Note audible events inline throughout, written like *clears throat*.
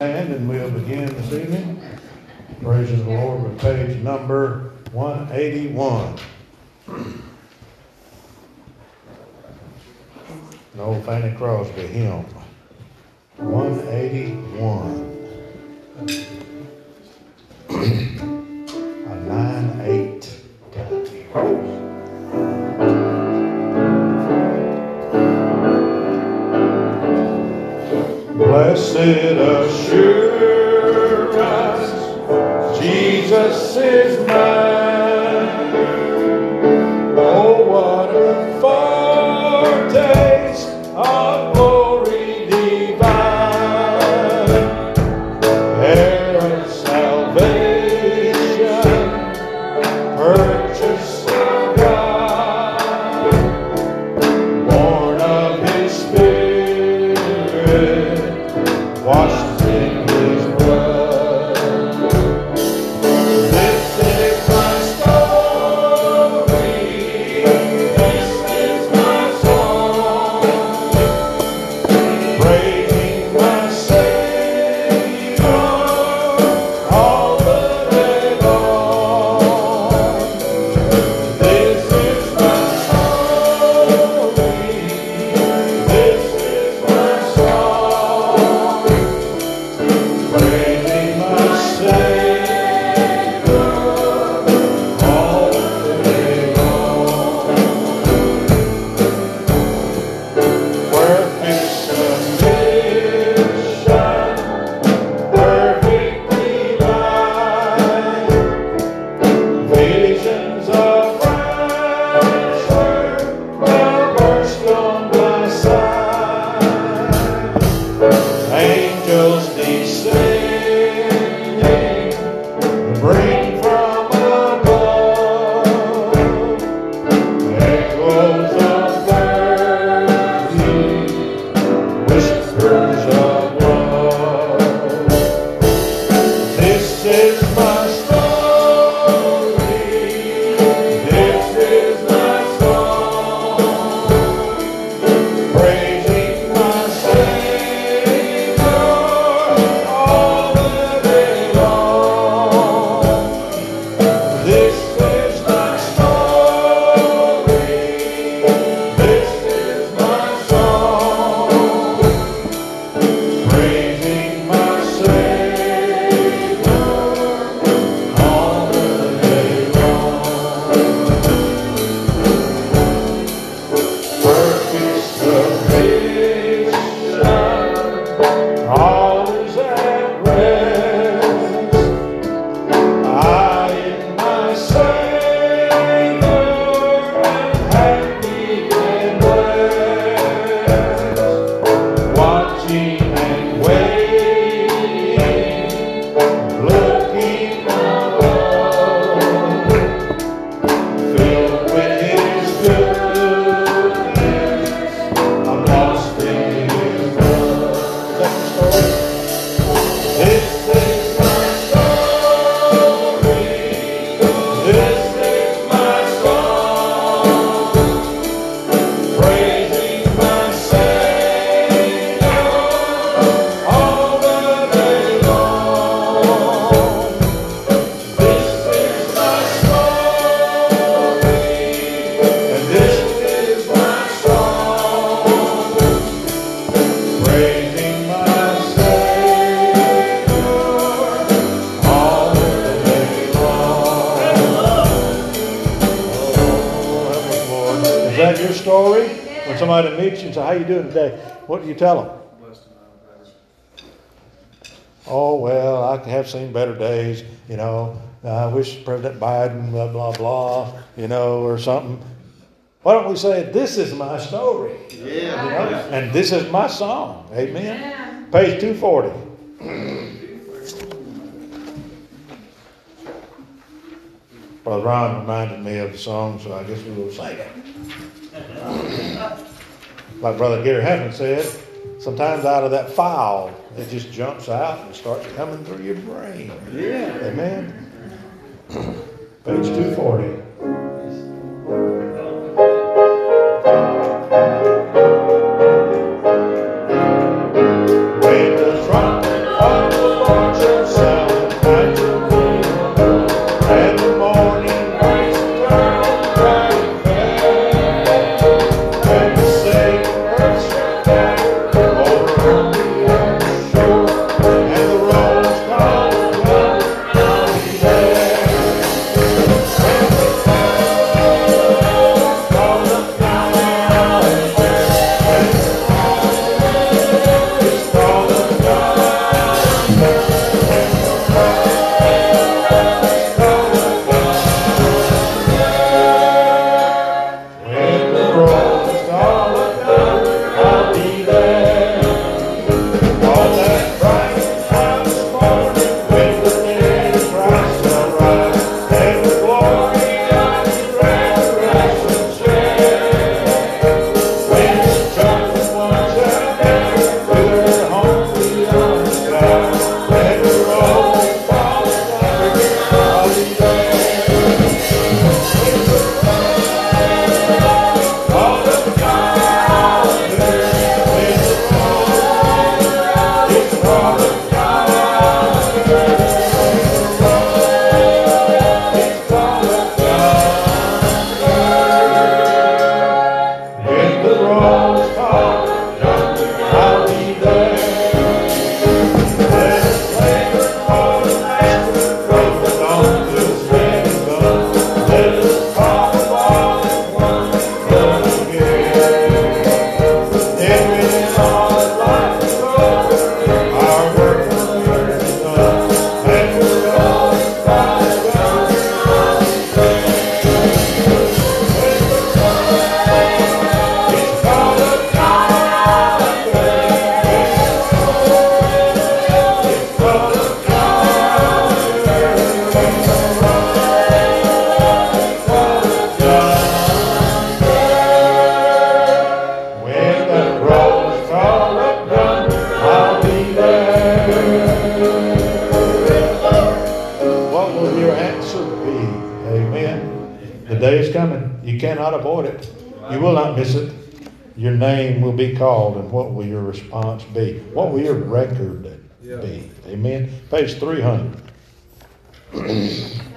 Stand and we'll begin this evening. Praise the Lord with page number 181. An old Fanny Crosby hymn. 181. Blessed assurance, What do you tell them? Oh well, I have seen better days. You know, I wish President Biden, blah blah blah. You know, or something. Why don't we say, "This is my story"? Yeah. You know, and this is my song. Amen. Page 240. Brother Ron reminded me of the song, so I guess we will sing it. *laughs* Like Brother Gary Heffernan said, sometimes out of that file, it just jumps out and starts coming through your brain. Yeah. Amen. *clears throat* Page 240. Cannot avoid it. You will not miss it. Your name will be called, and what will your response be? What will your record be? Amen. Page 300. *clears throat*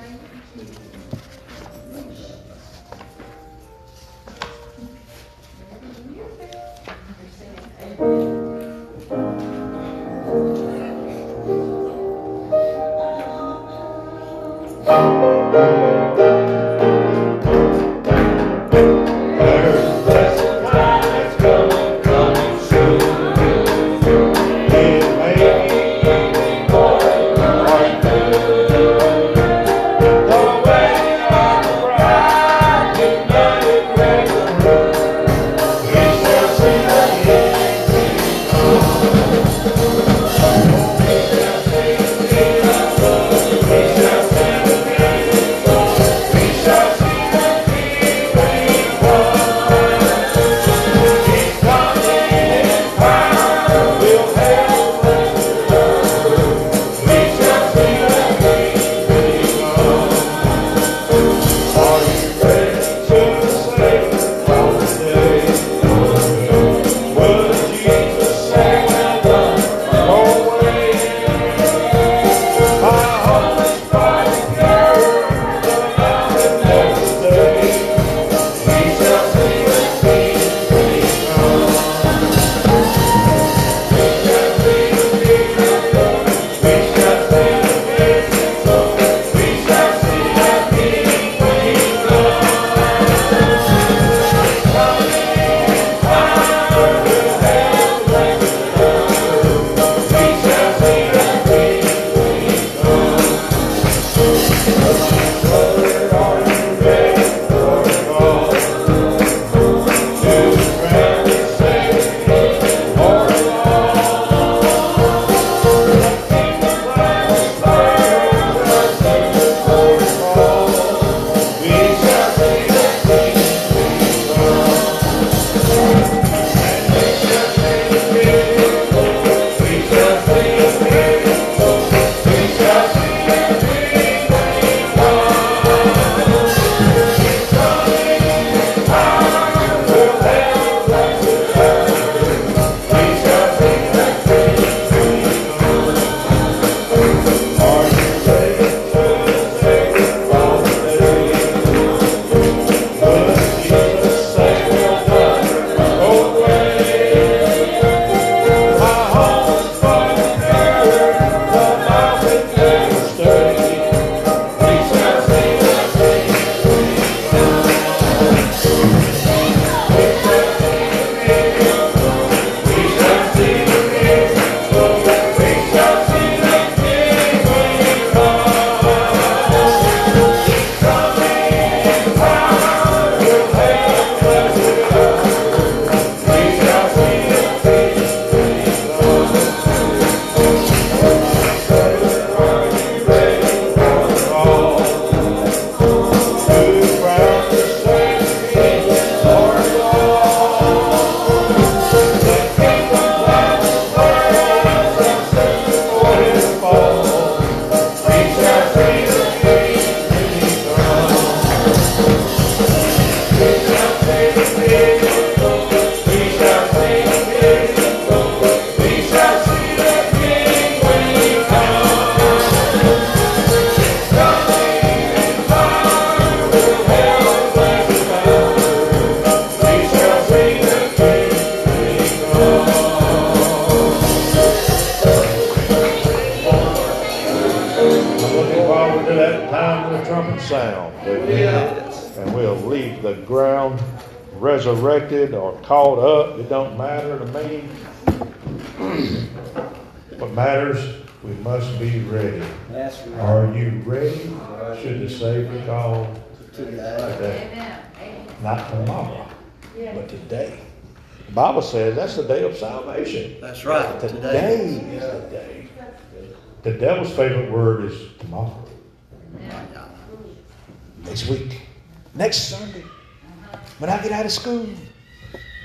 resurrected ready? Should the Savior call Today. today? Not tomorrow, but today. The Bible says that's the day of salvation. That's right. Today Today. is the day. The devil's favorite word is tomorrow, next week, next Sunday, when I get out of school,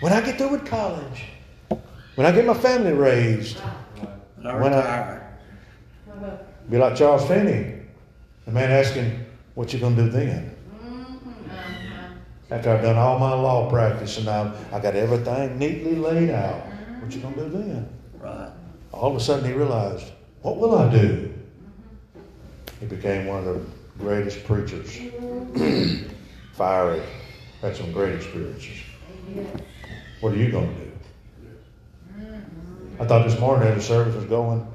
when I get through with college, when I get my family raised. When I- retire. Be like Charles Finney, the man asking, "What you gonna do then?" Mm-hmm. After I've done all my law practice and I, I got everything neatly laid out, what you gonna do then? Right. All of a sudden he realized, what will I do? Mm-hmm. He became one of the greatest preachers. Mm-hmm. *clears throat* Fiery. Had some great experiences. What are you gonna do? I thought this morning as the service was going,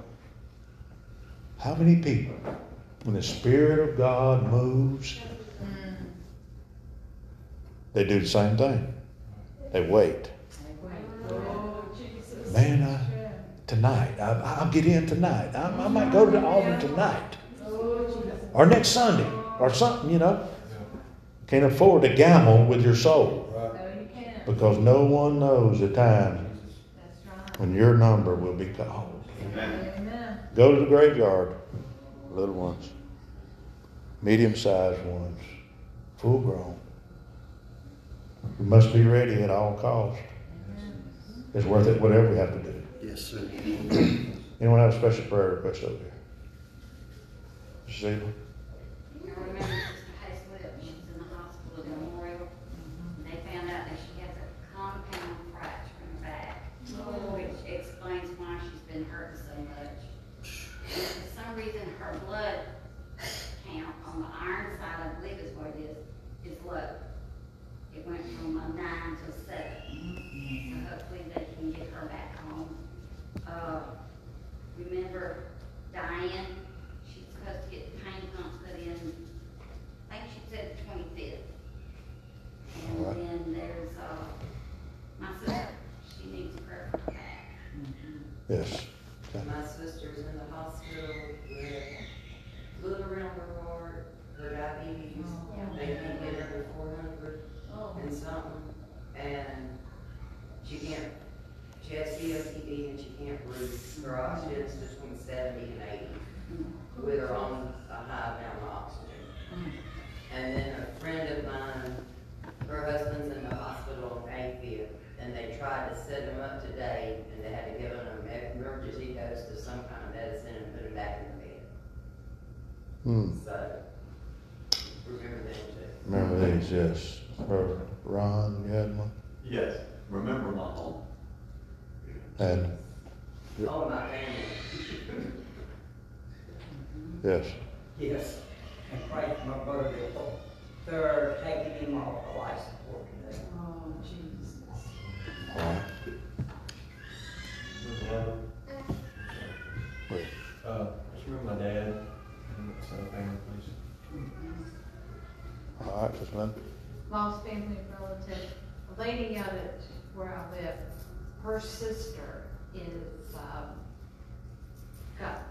how many people, when the Spirit of God moves, mm. they do the same thing. They wait. Man, I, tonight, I, I'll get in tonight. I, I might go to the altar tonight. Or next Sunday. Or something, you know. Can't afford to gamble with your soul. Because no one knows the time when your number will be called. Go to the graveyard, little ones, medium sized ones, full grown. We must be ready at all costs. It's worth it, whatever we have to do. Yes, sir. Anyone have a special prayer request over here? Sheila? I remember Sister Hayslip, she was in the hospital at Memorial. and They found out that she has a compound fracture in her back, which explains why she's been hurting so much. And for some reason, her blood count on the iron side, I believe is what it is, is low. It went from a nine to a seven. So hopefully they can get her back home. Uh, remember Diane, she's supposed to get the pain pump put in, I think she said twenty-fifth. And Alright. Uh, my sister, she needs prayer for. Yes. Okay. My sister's in the hospital with fluid around her heart, her diabetes, they can't get her to four hundred and something, and she can't, she has COPD and she can't breathe. Her oxygen's between seventy and eighty, with her on a high amount of oxygen. And then a friend of mine, her husband's in the hospital in Mayfield, and they tried to set him up today, and they had to give him an emergency dose to some kind of medicine and put him back in the bed. Hmm. So, remember them too. Remember these, yes. Or Ron, you had one? Yes, remember my home. And, All of my family. yes. Yes, and pray for my brother, they're taking him off the life support today. Oh, Jesus. All right. Wait. Uh, just remember my dad and some family, please. All right, Miss Linda. lost family relative, a lady out at where I live, her sister is, um, got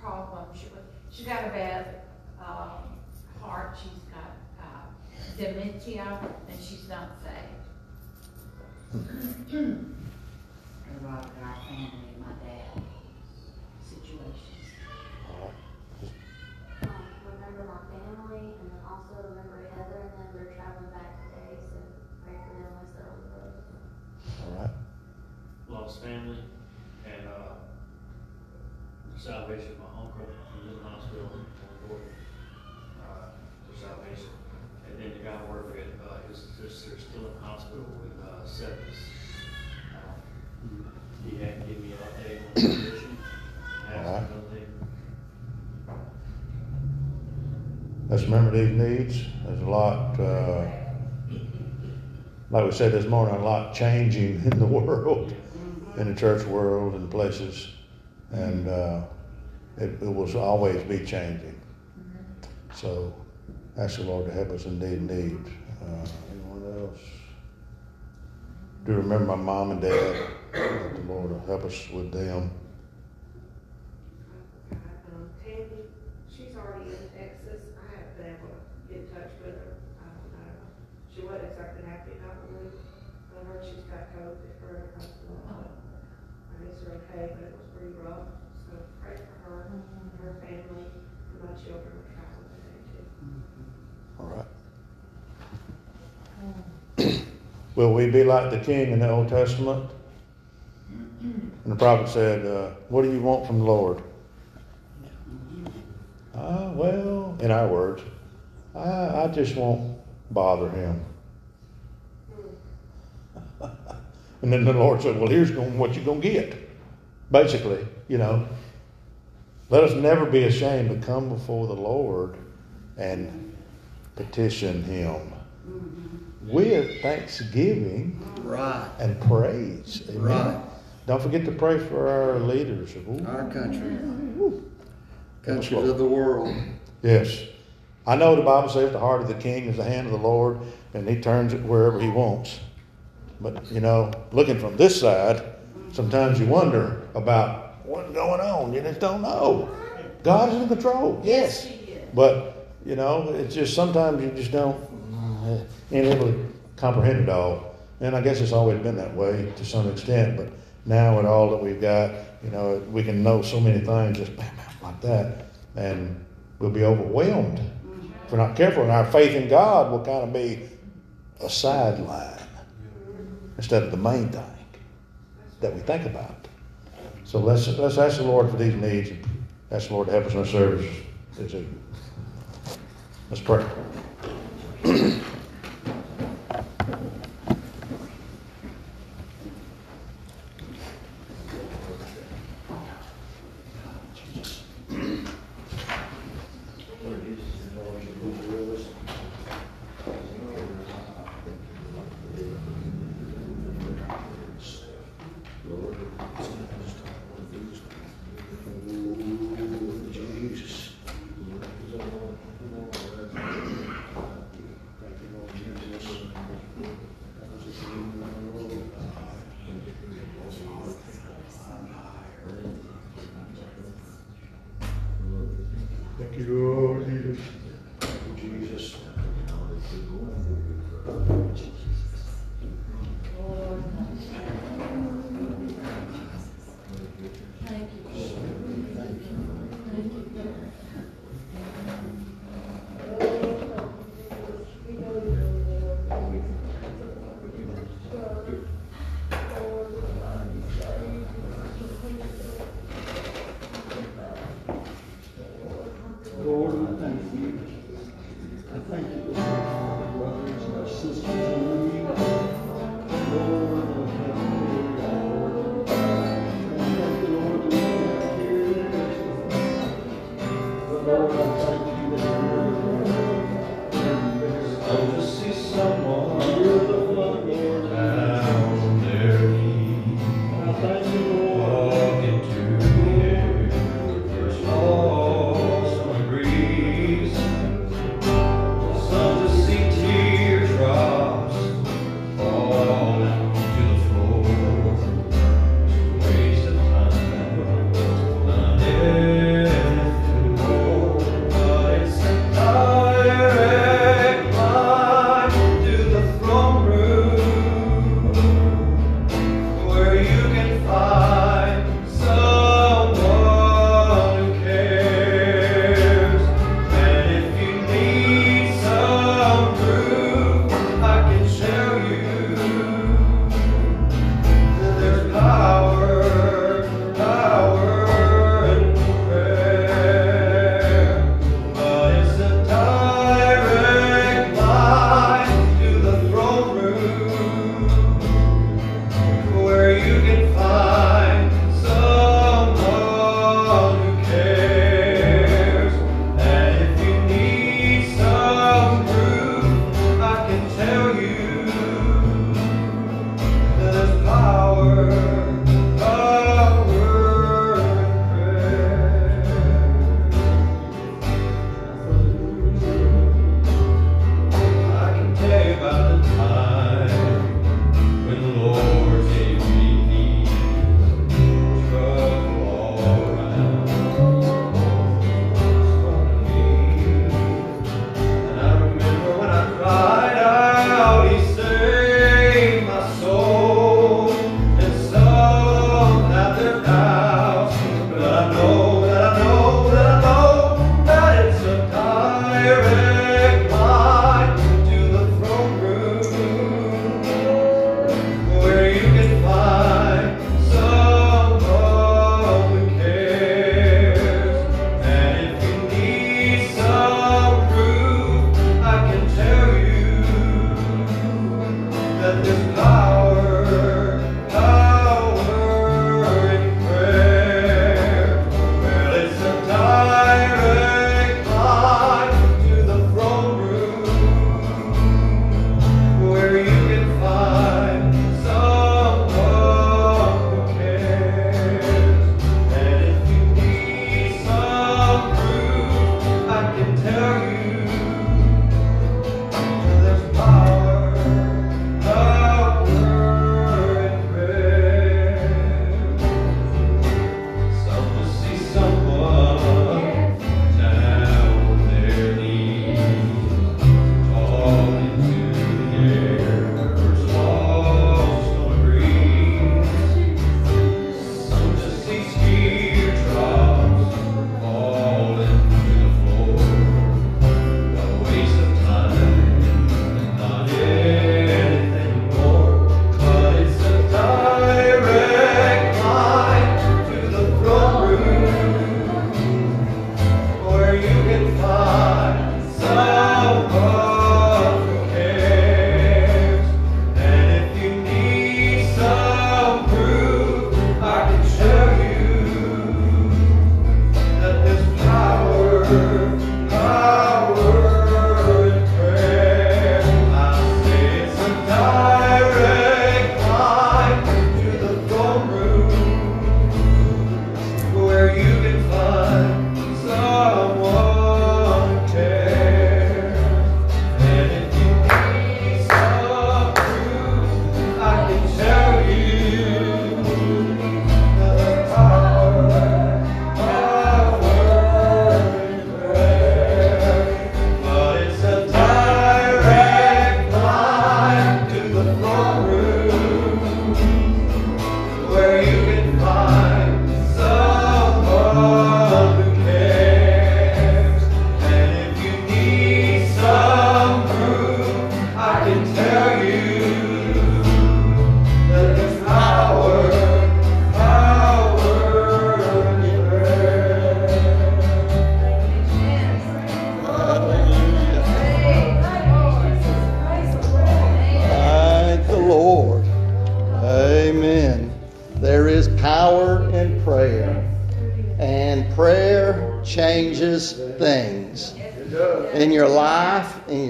problems, she, she got a bad, um, heart, she's got, uh, dementia, and she's not saved. Robbed our family, and my dad, situations. All right. um, remember my family and then also remember Heather and them, they're traveling back today, so pray for them as they're on the road. All right. Family and, uh, the salvation of my uncle who's in the hospital in Florida, uh, for salvation. And then the guy I work with, uh, his sister's still in the hospital with, uh, sepsis. Uh, He had to give me an update on the condition, and Alright. asked me if Let's remember these needs. There's a lot, uh, like we said this morning, a lot changing in the *laughs* world, in the church world and places. And, uh, it, it will always be changing. So ask the Lord to help us indeed need. Uh, anyone else? Do remember my mom and dad. The Lord will help us with them. Will we be like the king in the Old Testament? And the prophet said, uh, What do you want from the Lord? Ah, well, in our words, I, I just won't bother him. *laughs* and then the Lord said, Well, here's what you're going to get. Basically, you know, let us never be ashamed to come before the Lord and petition him with thanksgiving Right. and praise. Amen. Right. Don't forget to pray for our leaders. Ooh. Our country. Yes, Countries of the world. Yes. I know the Bible says the heart of the king is the hand of the Lord, and he turns it wherever he wants. But, you know, looking from this side, sometimes you wonder about what's going on. You just don't know. God is in control, yes. But, you know, it's just sometimes you just don't, ain't able to comprehend it all. And I guess it's always been that way to some extent, but now with all that we've got, you know, we can know so many things just bam, bam, like that. And we'll be overwhelmed if we're not careful. And our faith in God will kind of be a sideline instead of the main thing that we think about. So let's let's ask the Lord for these needs and ask the Lord to help us in our service. Let's pray. *clears throat*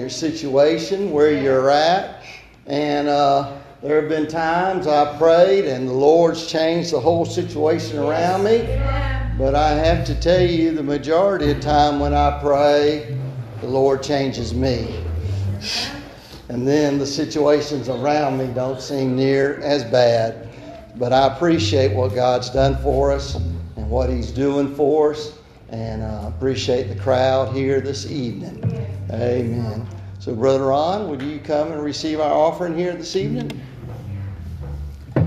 your situation, where you're at. And uh, there have been times I prayed and the Lord's changed the whole situation around me. But I have to tell you, the majority of time when I pray, the Lord changes me. And then the situations around me don't seem near as bad. But I appreciate what God's done for us and what He's doing for us. And I appreciate the crowd here this evening. Amen. So, Brother Ron, would you come and receive our offering here this evening? You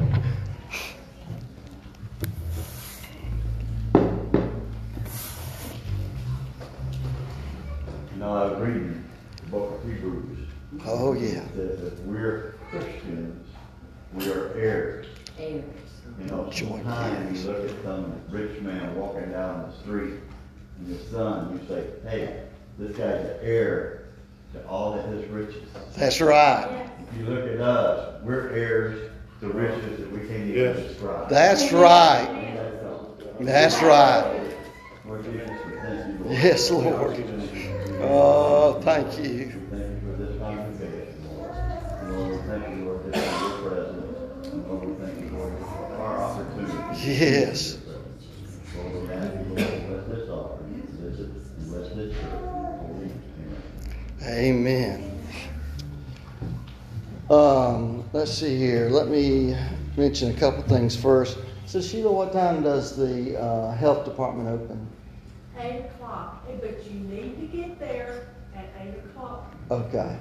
know, I was reading the book of Hebrews. Oh, yeah. It says that we're Christians, we are heirs. Heirs. You know, sometimes you look at some rich man walking down the street and his son, you say, hey, this guy's an heir to all of his riches. That's right. If you look at us, we're heirs to riches that we can't even describe. That's right. That's right. Lord Jesus, we thank you, Lord. Yes, Lord. Oh, thank you. Thank you for this congregation, Lord. Lord, we thank you, Lord, just for your presence. Lord, we thank you, Lord, for our opportunity. Yes. Lord, we ask you, Lord, bless this offering, bless bless this church. Amen. Um, let's see here. Let me mention a couple things first. So, Sheila, what time does the uh, health department open? Eight o'clock, but you need to get there at eight o'clock. Okay.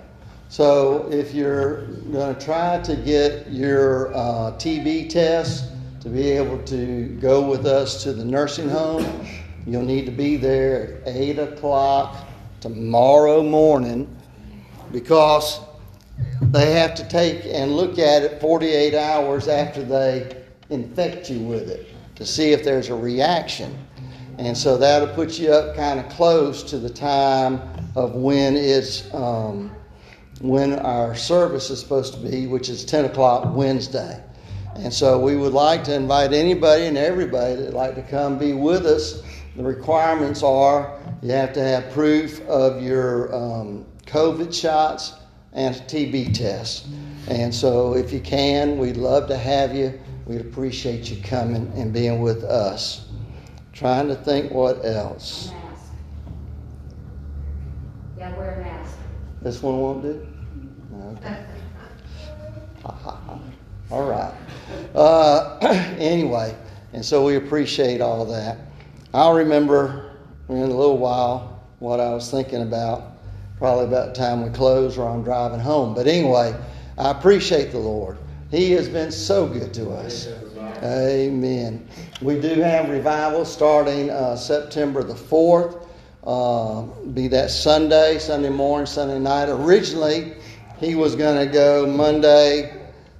So, if you're going to try to get your uh, TB test to be able to go with us to the nursing home, you'll need to be there at 8 o'clock tomorrow morning because they have to take and look at it 48 hours after they infect you with it to see if there's a reaction. And so that'll put you up kind of close to the time of when it's um, when our service is supposed to be, which is 10 o'clock Wednesday. And so we would like to invite anybody and everybody that'd like to come be with us. The requirements are you have to have proof of your um, COVID shots and a TB test. And so if you can, we'd love to have you. We'd appreciate you coming and being with us. Trying to think what else. Mask. Yeah, wear a mask. This one won't do? Okay. *laughs* All right. Uh, *clears throat* anyway, and so we appreciate all that. I'll remember in a little while what I was thinking about, probably about the time we close or I'm driving home. But anyway, I appreciate the Lord. He has been so good to us. Amen. We do have revival starting uh, September the 4th. Uh, be that Sunday, Sunday morning, Sunday night. Originally, he was going to go Monday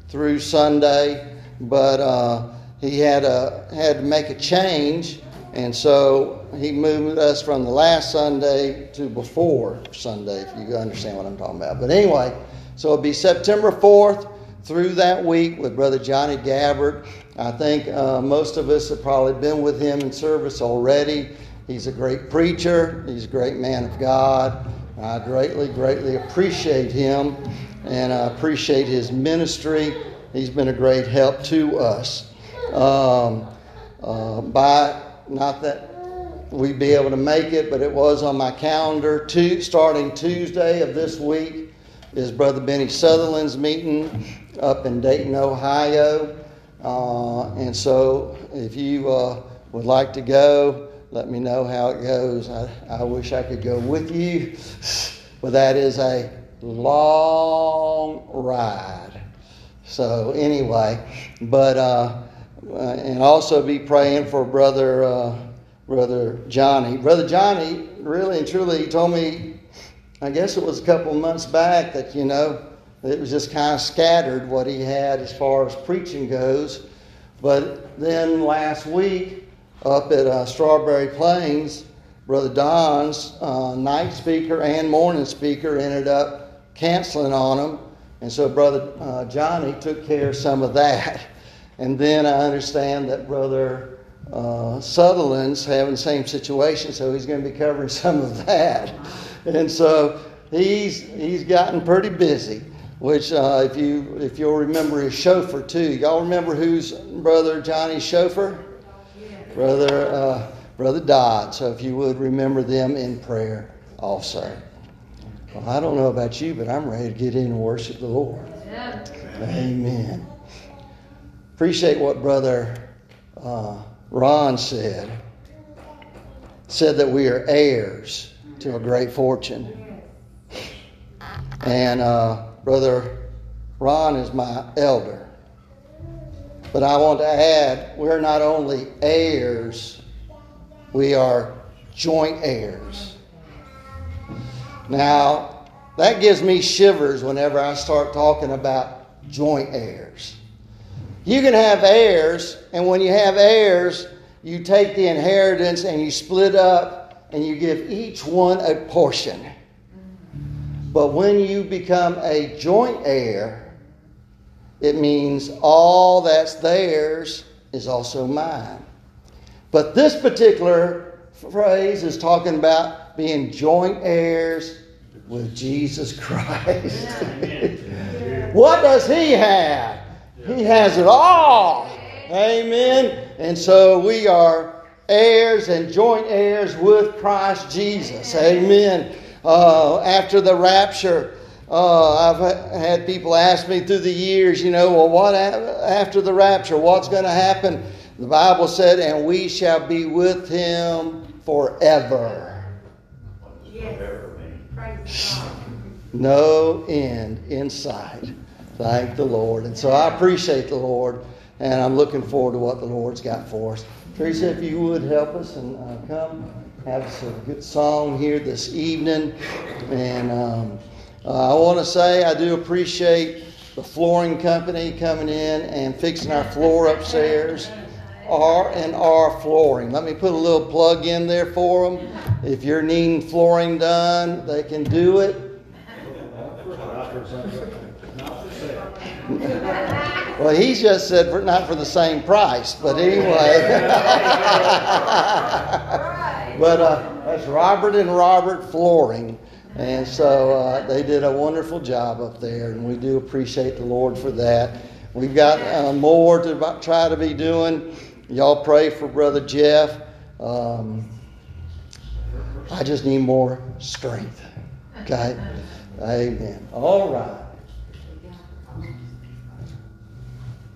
through Sunday, but uh, he had a had to make a change, and so he moved us from the last Sunday to before Sunday. If you understand what I'm talking about. But anyway, so it'll be September 4th through that week with Brother Johnny Gabbard. I think uh, most of us have probably been with him in service already. He's a great preacher. He's a great man of God. I greatly, greatly appreciate him and I appreciate his ministry. He's been a great help to us. Um, uh, by not that we'd be able to make it, but it was on my calendar. To, starting Tuesday of this week is Brother Benny Sutherland's meeting up in Dayton, Ohio. Uh, and so if you uh, would like to go, let me know how it goes. I, I wish I could go with you, but that is a long ride. So anyway, but uh, and also be praying for brother uh, brother Johnny. Brother Johnny, really and truly, he told me, I guess it was a couple of months back that you know it was just kind of scattered what he had as far as preaching goes. But then last week up at uh, Strawberry Plains, Brother Don's uh, night speaker and morning speaker ended up canceling on him. And so Brother uh, Johnny took care of some of that. And then I understand that Brother uh, Sutherland's having the same situation, so he's going to be covering *laughs* some of that. And so he's he's gotten pretty busy. Which, uh, if you if you'll remember his chauffeur too, y'all remember who's brother Johnny's chauffeur? Brother uh, Brother Dodd. So if you would remember them in prayer also. Well, I don't know about you, but I'm ready to get in and worship the Lord. Amen. Appreciate what Brother uh, Ron said. Said that we are heirs to a great fortune. And uh, Brother Ron is my elder. But I want to add, we're not only heirs, we are joint heirs. Now, that gives me shivers whenever I start talking about joint heirs. You can have heirs, and when you have heirs, you take the inheritance and you split up and you give each one a portion. But when you become a joint heir, it means all that's theirs is also mine. But this particular phrase is talking about being joint heirs with Jesus Christ. *laughs* what does he have? He has it all. Amen. And so we are heirs and joint heirs with Christ Jesus. Amen. Uh, after the rapture, uh, I've had people ask me through the years, you know, well, what after the rapture? What's going to happen? The Bible said, and we shall be with him forever. No end in sight. Thank the Lord. And so I appreciate the Lord, and I'm looking forward to what the Lord's got for us. Teresa, if you would help us and uh, come have us a good song here this evening. And um, uh, I want to say I do appreciate the flooring company coming in and fixing our floor upstairs. R and R flooring. Let me put a little plug in there for them. If you're needing flooring done, they can do it. *laughs* Well, he just said for, not for the same price, but anyway. *laughs* but uh, that's Robert and Robert Flooring. And so uh, they did a wonderful job up there, and we do appreciate the Lord for that. We've got uh, more to try to be doing. Y'all pray for Brother Jeff. Um, I just need more strength. Okay? Amen. All right.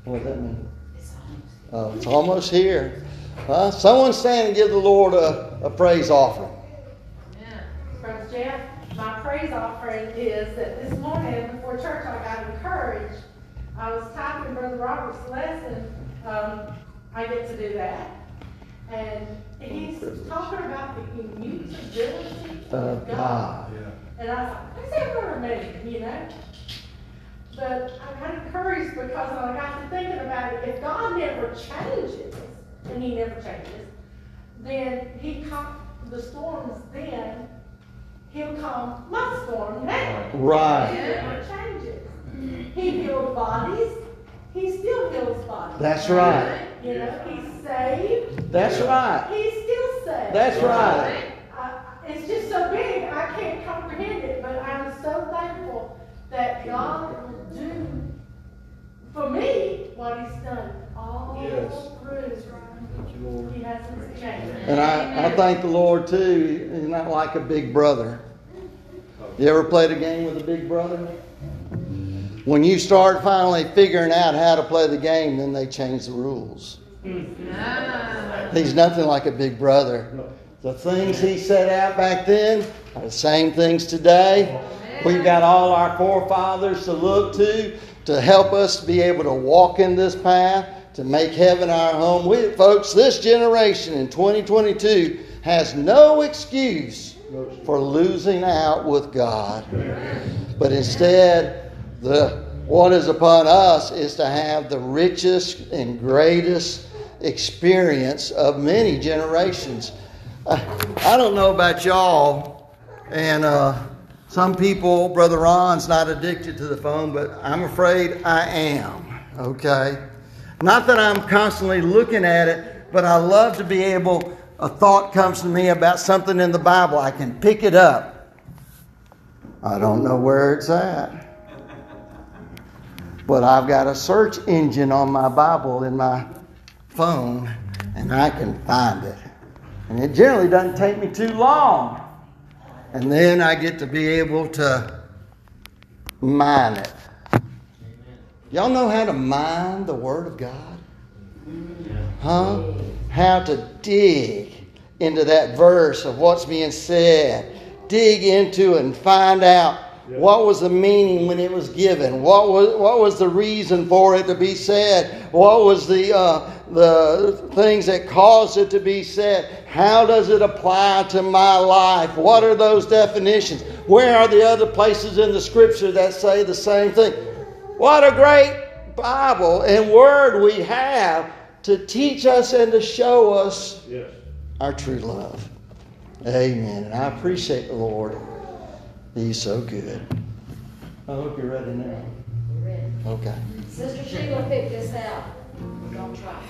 What does that mean? Oh, it's almost here. Huh? Someone stand and give the Lord a, a praise offering. Brother Jeff, my praise offering is that this morning before church I got encouraged. I was typing Brother Robert's lesson. Um, I get to do that. And he's talking about the immutability of God. And I was like, that's ever amazing, you know? But i'm got encouraged because I got to thinking about it. If God never changes, and He never changes, then He calms the storms then, He'll calm my storm now. Right. He never changes. He heals bodies. He still heals bodies. That's right. You know, He's saved. That's right. He's still saved. That's right. Uh, it's just so big, I can't comprehend it, but I'm so thankful that God will do for me what He's done all Yes. through. He hasn't changed. And I, I thank the Lord too. He's not like a big brother. You ever played a game with a big brother? When you start finally figuring out how to play the game, then they change the rules. Ah. He's nothing like a big brother. The things he set out back then are the same things today. We've got all our forefathers to look to to help us be able to walk in this path, to make heaven our home. We, folks, this generation in 2022 has no excuse for losing out with God. But instead, the what is upon us is to have the richest and greatest experience of many generations. I, I don't know about y'all, and uh, some people, Brother Ron's not addicted to the phone, but I'm afraid I am. Okay? Not that I'm constantly looking at it, but I love to be able, a thought comes to me about something in the Bible, I can pick it up. I don't know where it's at. But I've got a search engine on my Bible in my phone, and I can find it. And it generally doesn't take me too long. And then I get to be able to mine it. Y'all know how to mine the Word of God? Huh? How to dig into that verse of what's being said. Dig into it and find out what was the meaning when it was given. What was what was the reason for it to be said? What was the uh, the things that caused it to be said? How does it apply to my life? What are those definitions? Where are the other places in the Scripture that say the same thing? What a great Bible and Word we have to teach us and to show us Yes. our true love. Amen. And I appreciate the Lord. He's so good. I hope you're ready now. Okay. Sister Sheila picked this out. We're gonna try.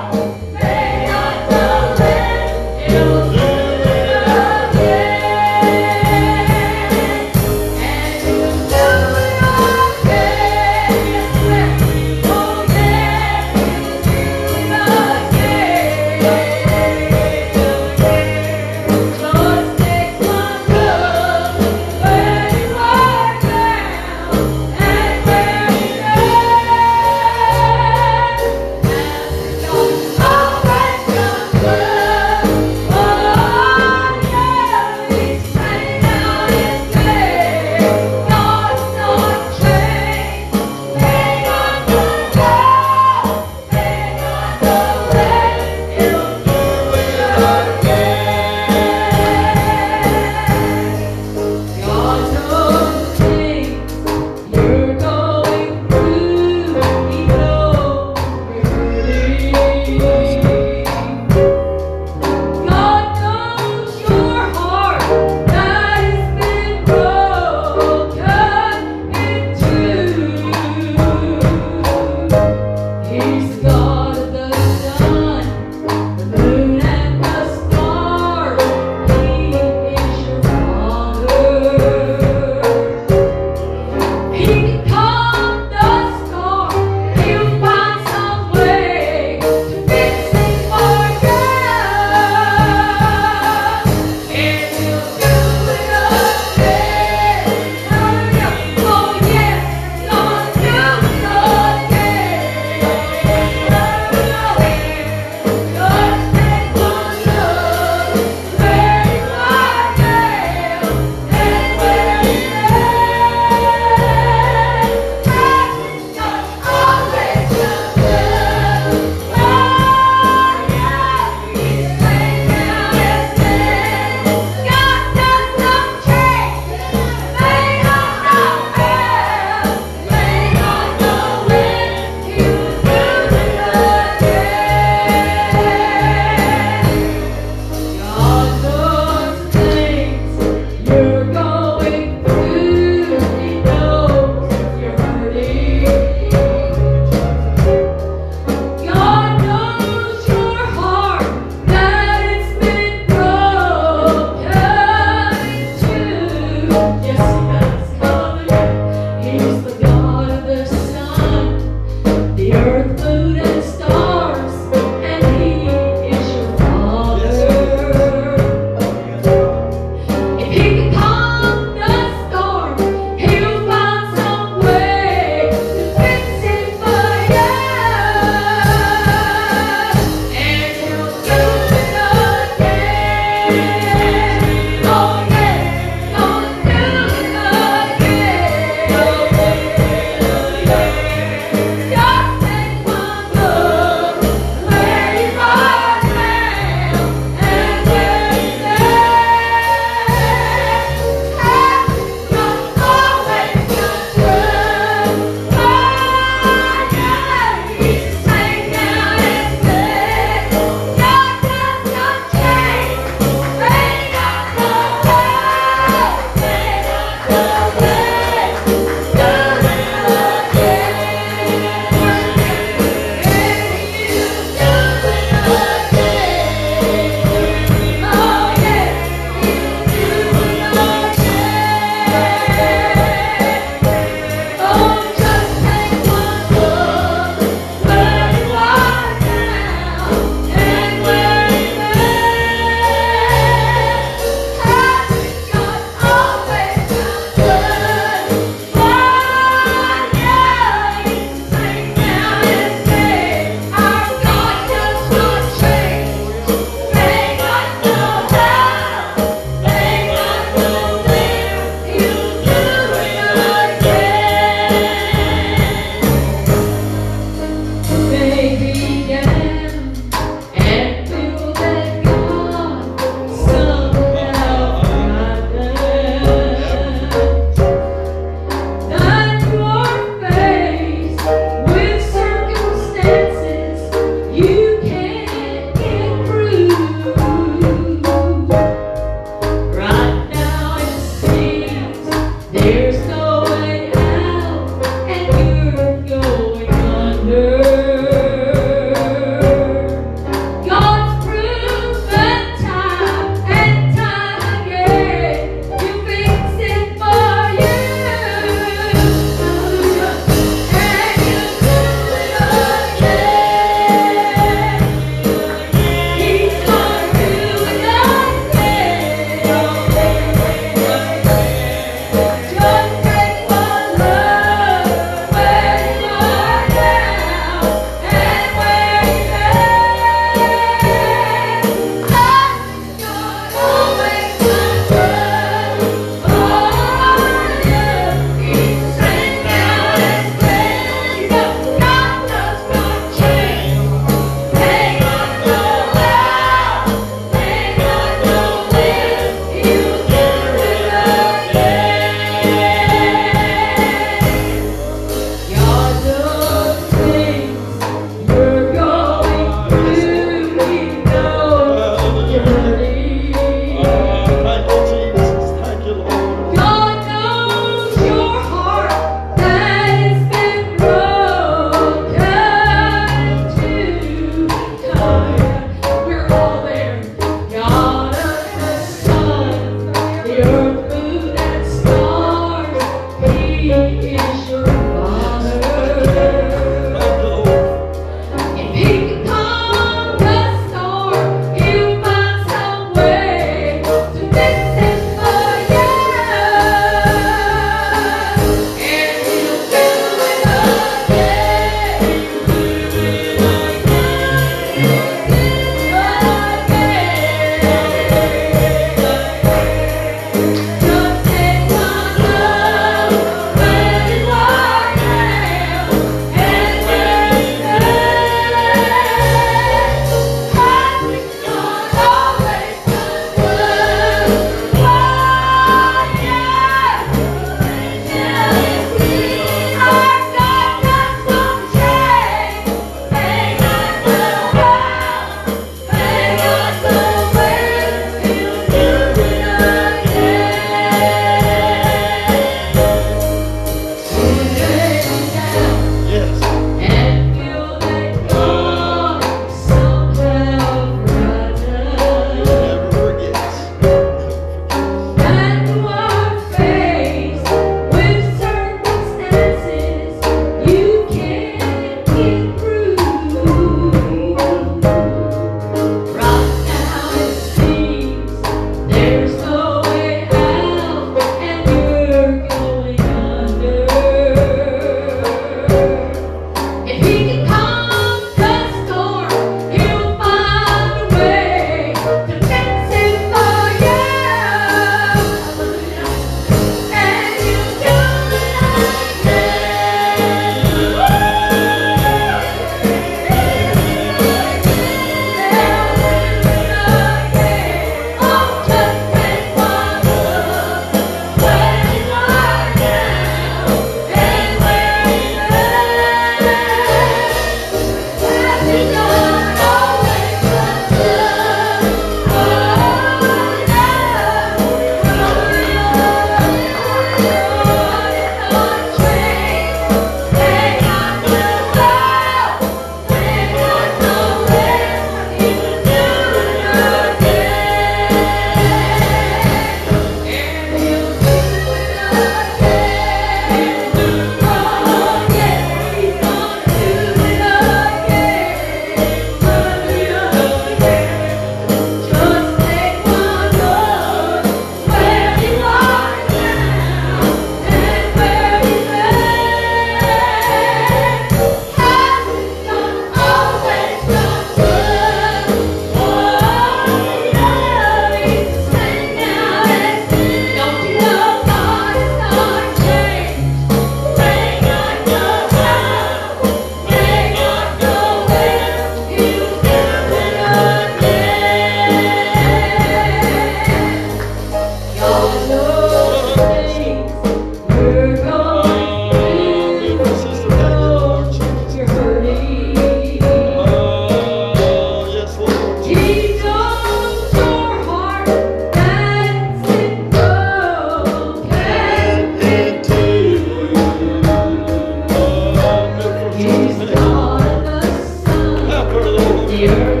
here.